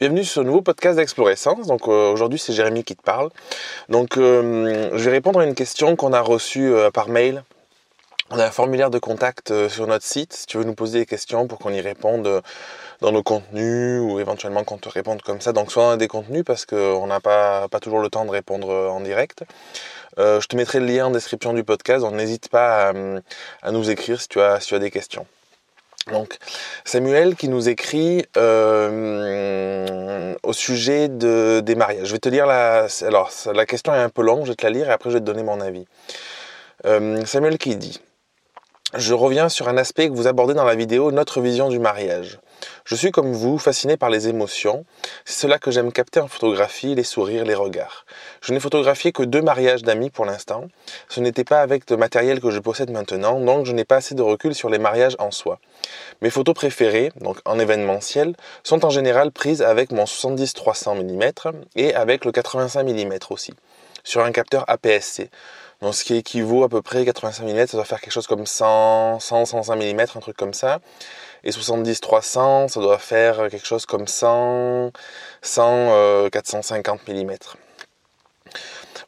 Bienvenue sur ce nouveau podcast d'Explorescence. Donc euh, aujourd'hui c'est Jérémy qui te parle. Donc euh, je vais répondre à une question qu'on a reçue euh, par mail. On a un formulaire de contact sur notre site. Si tu veux nous poser des questions pour qu'on y réponde dans nos contenus ou éventuellement qu'on te réponde comme ça. Donc soit dans des contenus parce qu'on n'a pas, pas toujours le temps de répondre en direct. je te mettrai le lien en description du podcast. Donc n'hésite pas à, à, nous écrire si tu as, si tu as des questions. Donc Samuel qui nous écrit euh, au sujet de, des mariages. Je vais te lire la... Alors la question est un peu longue, je vais te la lire et après je vais te donner mon avis. Euh, Samuel qui dit Je reviens sur un aspect que vous abordez dans la vidéo, notre vision du mariage. Je suis comme vous, fasciné par les émotions. C'est cela que j'aime capter en photographie, les sourires, les regards. Je n'ai photographié que deux mariages d'amis pour l'instant. Ce n'était pas avec le matériel que je possède maintenant, donc je n'ai pas assez de recul sur les mariages en soi. Mes photos préférées, donc en événementiel, sont en général prises avec mon 70-300 mm et avec le 85 mm aussi, sur un capteur APS-C. Donc ce qui équivaut à peu près 85 mm, ça doit faire quelque chose comme 100, 100, 105 mm, un truc comme ça. Et 70-300, ça doit faire quelque chose comme 100, 100, 450 mm.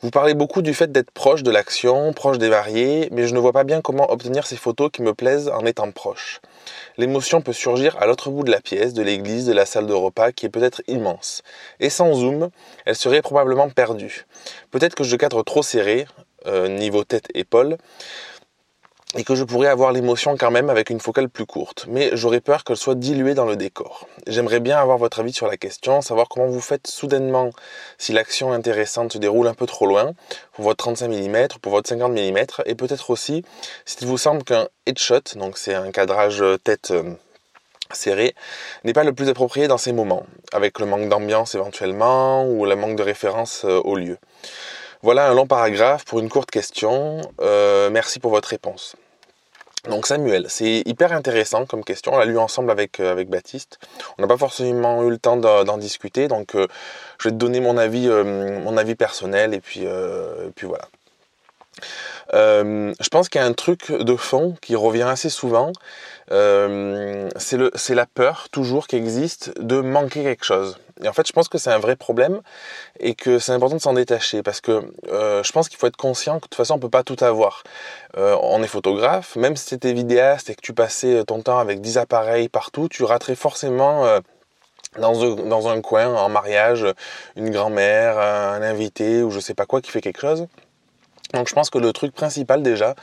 Vous parlez beaucoup du fait d'être proche de l'action, proche des variés, mais je ne vois pas bien comment obtenir ces photos qui me plaisent en étant proche. L'émotion peut surgir à l'autre bout de la pièce, de l'église, de la salle de repas, qui est peut-être immense. Et sans zoom, elle serait probablement perdue. Peut-être que je cadre trop serré, euh, niveau tête-épaule, et que je pourrais avoir l'émotion quand même avec une focale plus courte, mais j'aurais peur qu'elle soit diluée dans le décor. J'aimerais bien avoir votre avis sur la question, savoir comment vous faites soudainement si l'action intéressante se déroule un peu trop loin, pour votre 35 mm, pour votre 50 mm, et peut-être aussi s'il vous semble qu'un headshot, donc c'est un cadrage tête euh, serré, n'est pas le plus approprié dans ces moments, avec le manque d'ambiance éventuellement, ou le manque de référence euh, au lieu. Voilà un long paragraphe pour une courte question. Euh, merci pour votre réponse. Donc Samuel, c'est hyper intéressant comme question. On l'a lu ensemble avec, euh, Baptiste. On n'a pas forcément eu le temps d'en discuter, donc euh, je vais te donner mon avis, personnel et puis voilà. Je pense qu'il y a un truc de fond qui revient assez souvent. c'est la peur toujours qui existe de manquer quelque chose. Et en fait, je pense que c'est un vrai problème et que c'est important de s'en détacher parce que euh, je pense qu'il faut être conscient que de toute façon, on peut pas tout avoir. Euh, on est photographe, même si tu vidéaste et que tu passais ton temps avec 10 appareils partout, tu raterais forcément euh, dans, un, un coin, en mariage, une grand-mère, un invité ou je sais pas quoi qui fait quelque chose. Donc je pense que le truc principal déjà,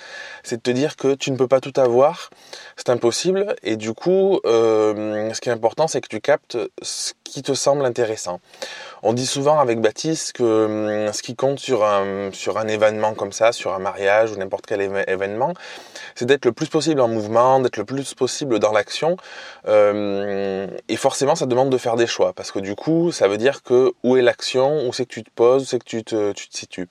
c'est de te dire que tu ne peux pas tout avoir, c'est impossible, et du coup, euh, ce qui est important, c'est que tu captes ce qui te semble intéressant. On dit souvent avec Baptiste que hum, ce qui compte sur un, sur un événement comme ça, sur un mariage ou n'importe quel événement, c'est d'être le plus possible en mouvement, d'être le plus possible dans l'action, euh, et forcément ça demande de faire des choix, parce que du coup, ça veut dire que où est l'action, où c'est que tu te poses, où c'est que tu te, tu te situes.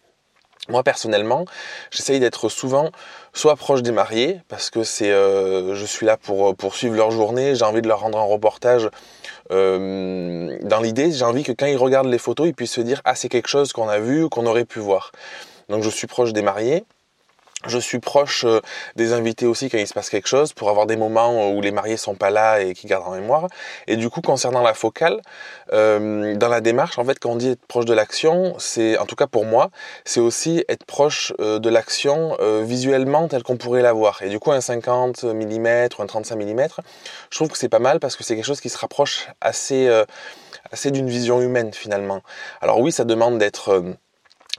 Moi personnellement, j'essaye d'être souvent soit proche des mariés parce que c'est, euh, je suis là pour pour suivre leur journée, j'ai envie de leur rendre un reportage. Euh, dans l'idée, j'ai envie que quand ils regardent les photos, ils puissent se dire ah c'est quelque chose qu'on a vu qu'on aurait pu voir. Donc je suis proche des mariés. Je suis proche euh, des invités aussi quand il se passe quelque chose pour avoir des moments où les mariés sont pas là et qui gardent en mémoire. Et du coup, concernant la focale, euh, dans la démarche, en fait, quand on dit être proche de l'action, c'est, en tout cas pour moi, c'est aussi être proche euh, de l'action visuellement telle qu'on pourrait la voir. Et du coup, un 50 mm ou un 35 mm, je trouve que c'est pas mal parce que c'est quelque chose qui se rapproche assez, assez d'une vision humaine finalement. Alors oui, ça demande d'être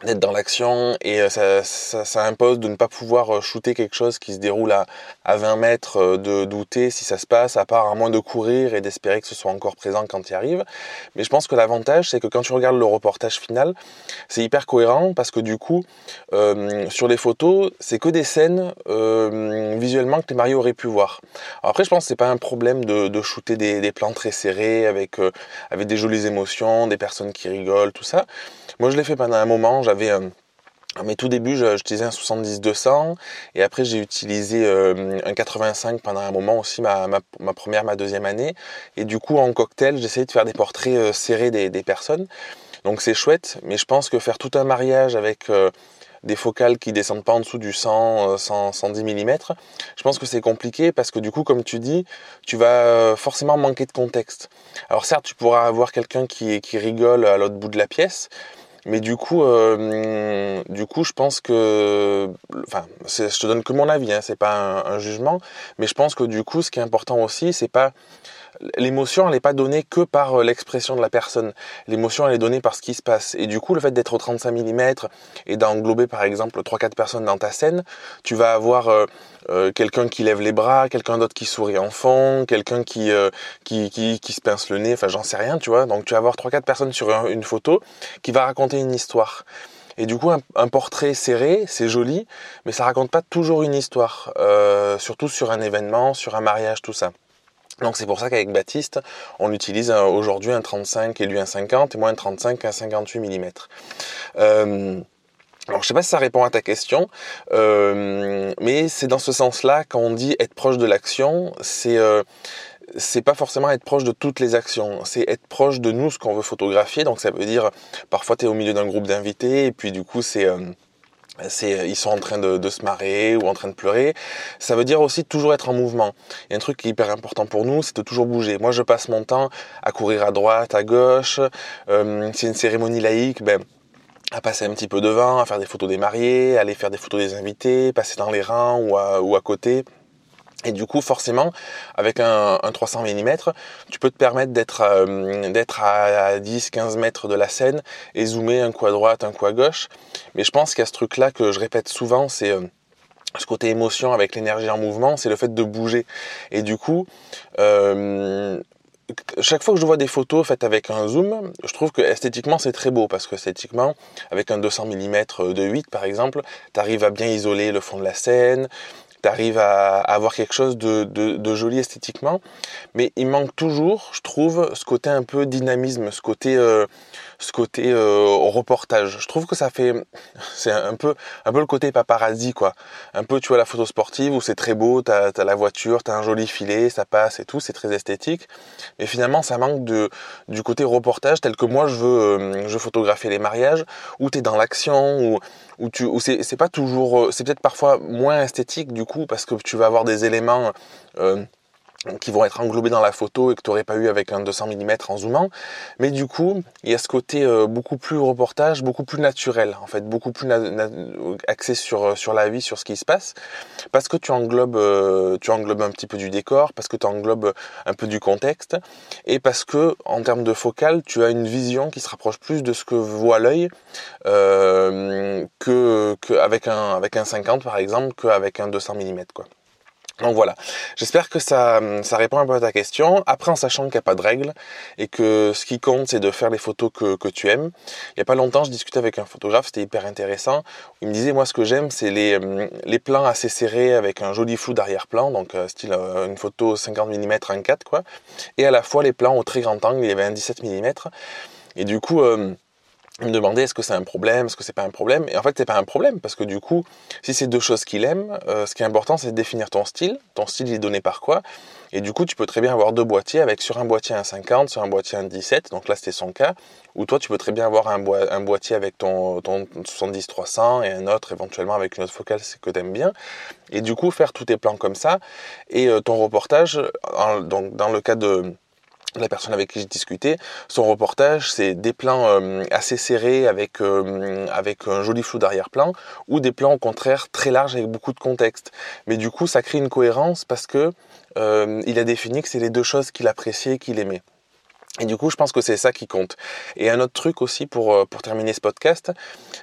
d'être dans l'action et euh, ça, ça, ça, impose de ne pas pouvoir euh, shooter quelque chose qui se déroule à, à 20 mètres, euh, de douter si ça se passe, à part à moins de courir et d'espérer que ce soit encore présent quand tu y arrives. Mais je pense que l'avantage, c'est que quand tu regardes le reportage final, c'est hyper cohérent parce que du coup, euh, sur les photos, c'est que des scènes euh, visuellement que les mariés auraient pu voir. Alors après, je pense que c'est pas un problème de, de shooter des, des, plans très serrés avec, avec des jolies émotions, des personnes qui rigolent, tout ça. Moi, je l'ai fait pendant un moment j'avais euh, à mes tout débuts, j'utilisais un 70-200 et après j'ai utilisé euh, un 85 pendant un moment aussi, ma, première, ma deuxième année. Et du coup, en cocktail, j'essayais de faire des portraits euh, serrés des, personnes. Donc c'est chouette, mais je pense que faire tout un mariage avec des focales qui descendent pas en dessous du 100, 110 mm, je pense que c'est compliqué parce que du coup, comme tu dis, tu vas forcément manquer de contexte. Alors certes, tu pourras avoir quelqu'un qui, qui rigole à l'autre bout de la pièce, mais du coup, euh, du coup, je pense que, enfin, je te donne que mon avis, hein, c'est pas un, un, jugement, mais je pense que du coup, ce qui est important aussi, c'est pas l'émotion, elle n'est pas donnée que par euh, l'expression de la personne. L'émotion, elle est donnée par ce qui se passe. Et du coup, le fait d'être au 35 mm et d'englober, par exemple, 3-4 personnes dans ta scène, tu vas avoir euh, euh, quelqu'un qui lève les bras, quelqu'un d'autre qui sourit en fond, quelqu'un qui, qui, se pince le nez, enfin, j'en sais rien, tu vois. Donc, tu vas avoir 3-4 personnes sur une photo qui va raconter une histoire. Et du coup, un, portrait serré, c'est joli, mais ça raconte pas toujours une histoire, surtout sur un événement, sur un mariage, tout ça. Donc c'est pour ça qu'avec Baptiste, on utilise euh, aujourd'hui un 35 et lui un 50 et moi un 35 et un 58 mm. Euh, alors je sais pas si ça répond à ta question, euh, mais c'est dans ce sens-là quand on dit être proche de l'action, c'est euh, c'est pas forcément être proche de toutes les actions, c'est être proche de nous ce qu'on veut photographier. Donc ça veut dire parfois tu au milieu d'un groupe d'invités et puis du coup c'est ils sont en train de, de, se marrer ou en train de pleurer. Ça veut dire aussi toujours être en mouvement. Il y a un truc qui est hyper important pour nous, c'est de toujours bouger. Moi, je passe mon temps à courir à droite, à gauche. Euh, c'est une cérémonie laïque, ben à passer un petit peu devant, à faire des photos des mariés, aller faire des photos des invités, passer dans les rangs ou à, ou à côté. Et du coup, forcément, avec un, 300 mm, tu peux te permettre d'être euh, à 10-15 mètres de la scène et zoomer un coup à droite, un coup à gauche. Mais je pense qu'il y a ce truc-là que je répète souvent, c'est euh, ce côté émotion avec l'énergie en mouvement, c'est le fait de bouger. Et du coup, euh, chaque fois que je vois des photos faites avec un zoom, je trouve que esthétiquement c'est très beau parce que esthétiquement, avec un 200 mm de 8 par exemple, tu arrives à bien isoler le fond de la scène, tu arrives à, avoir quelque chose de, de, joli esthétiquement, mais il manque toujours, je trouve, ce côté un peu dynamisme, ce côté, euh, ce côté euh, reportage. Je trouve que ça fait, c'est un peu, un peu le côté paparazzi quoi. Un peu, tu vois, la photo sportive où c'est très beau, t'as as la voiture, t'as un joli filet, ça passe et tout, c'est très esthétique. Mais finalement, ça manque de, du côté reportage tel que moi je veux, euh, je photographier les mariages, où t'es dans l'action, où, tu, c'est pas toujours, c'est peut-être parfois moins esthétique du coup parce que tu vas avoir des éléments euh, qui vont être englobés dans la photo et que tu n'aurais pas eu avec un 200 mm en zoomant. Mais du coup, il y a ce côté euh, beaucoup plus reportage, beaucoup plus naturel, en fait, beaucoup plus axé sur, euh, sur la vie, sur ce qui se passe, parce que tu englobes, tu englobes un petit peu du décor, parce que tu englobes un peu du contexte, et parce que, en termes de focale, tu as une vision qui se rapproche plus de ce que voit l'œil que, que avec un, avec un 50 par exemple, qu'avec un 200 mm, quoi. Donc voilà, j'espère que ça, ça répond un peu à ta question. Après, en sachant qu'il n'y a pas de règles et que ce qui compte, c'est de faire les photos que, que tu aimes. Il n'y a pas longtemps, je discutais avec un photographe, c'était hyper intéressant. Il me disait, moi, ce que j'aime, c'est les, les plans assez serrés avec un joli flou d'arrière-plan, donc euh, style euh, une photo 50 mm en 4, quoi. Et à la fois les plans au très grand angle, il y avait un 17 mm. Et du coup... Euh, il me demandait est-ce que c'est un problème, est-ce que c'est pas un problème? Et en fait, c'est pas un problème parce que du coup, si c'est deux choses qu'il aime, euh, ce qui est important, c'est de définir ton style. Ton style, il est donné par quoi? Et du coup, tu peux très bien avoir deux boîtiers avec sur un boîtier un 50, sur un boîtier un 17. Donc là, c'était son cas. Ou toi, tu peux très bien avoir un, boîtier avec ton, ton 70-300 et un autre éventuellement avec une autre focale que tu aimes bien. Et du coup, faire tous tes plans comme ça. Et euh, ton reportage, donc dans le cas de la personne avec qui j'ai discuté, son reportage, c'est des plans euh, assez serrés avec, euh, avec un joli flou d'arrière-plan ou des plans au contraire très larges avec beaucoup de contexte. Mais du coup, ça crée une cohérence parce que euh, il a défini que c'est les deux choses qu'il appréciait et qu'il aimait. Et du coup, je pense que c'est ça qui compte. Et un autre truc aussi pour, pour terminer ce podcast,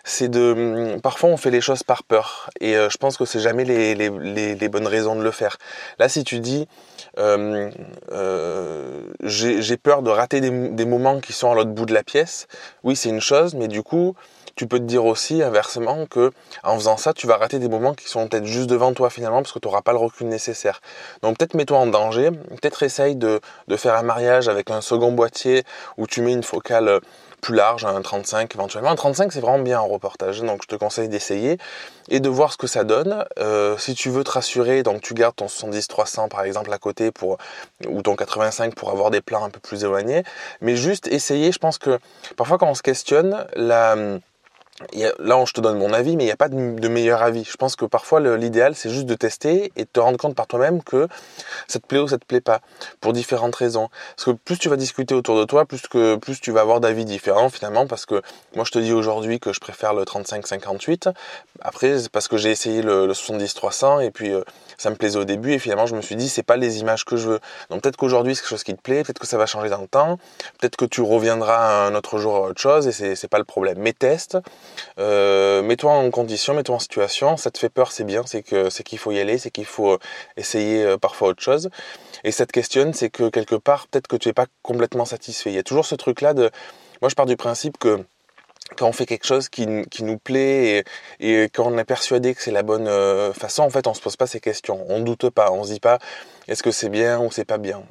c'est de... Hum, parfois, on fait les choses par peur. Et je pense que c'est jamais les, les, les, bonnes raisons de le faire. Là, si tu dis, euh, euh, j'ai peur de rater des, des, moments qui sont à l'autre bout de la pièce. Oui, c'est une chose, mais du coup, tu peux te dire aussi inversement que en faisant ça, tu vas rater des moments qui sont peut-être juste devant toi finalement parce que tu n'auras pas le recul nécessaire. Donc peut-être mets-toi en danger, peut-être essaye de, de faire un mariage avec un second boîtier où tu mets une focale plus large, un 35 éventuellement. Un 35 c'est vraiment bien en reportage, donc je te conseille d'essayer et de voir ce que ça donne. Euh, si tu veux te rassurer, donc tu gardes ton 70-300 par exemple à côté pour ou ton 85 pour avoir des plans un peu plus éloignés, mais juste essayer. Je pense que parfois quand on se questionne, la là, je te donne mon avis, mais il n'y a pas de, meilleur avis. Je pense que parfois, l'idéal, c'est juste de tester et de te rendre compte par toi-même que ça te plaît ou ça te plaît pas, pour différentes raisons. Parce que plus tu vas discuter autour de toi, plus que plus tu vas avoir d'avis différents finalement. Parce que moi, je te dis aujourd'hui que je préfère le 35-58. Après, c'est parce que j'ai essayé le, 70-300 et puis euh, ça me plaisait au début et finalement, je me suis dit, c'est pas les images que je veux. Donc peut-être qu'aujourd'hui, c'est quelque chose qui te plaît, peut-être que ça va changer dans le temps, peut-être que tu reviendras un autre jour à autre chose et c'est pas le problème. Mais teste. Euh, mets-toi en condition, mets-toi en situation. Ça te fait peur, c'est bien, c'est que c'est qu'il faut y aller, c'est qu'il faut euh, essayer euh, parfois autre chose. Et ça te questionne, c'est que quelque part, peut-être que tu n'es pas complètement satisfait. Il y a toujours ce truc-là de. Moi, je pars du principe que quand on fait quelque chose qui, nous plaît et, quand on est persuadé que c'est la bonne façon, en fait, on se pose pas ces questions. On doute pas. On se dit pas est-ce que c'est bien ou c'est pas bien?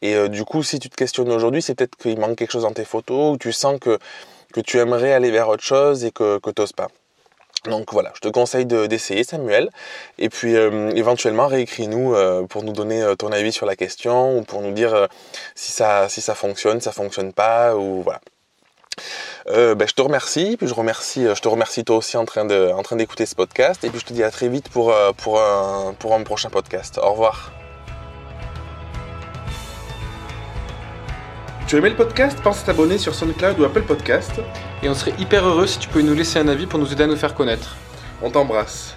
Et du coup, si tu te questionnes aujourd'hui, c'est peut-être qu'il manque quelque chose dans tes photos ou tu sens que que tu aimerais aller vers autre chose et que, que tu n'oses pas. Donc voilà, je te conseille d'essayer Samuel. Et puis euh, éventuellement réécris-nous euh, pour nous donner euh, ton avis sur la question ou pour nous dire si, ça, si ça fonctionne, ça fonctionne pas ou voilà. Ben, je te remercie, puis je remercie, je te remercie toi aussi en train d'écouter ce podcast, et puis je te dis à très vite pour un prochain podcast. Au revoir. Tu aimé le podcast? Pense à t'abonner sur SoundCloud ou Apple Podcast. Et on serait hyper heureux si tu pouvais nous laisser un avis pour nous aider à nous faire connaître. On t'embrasse.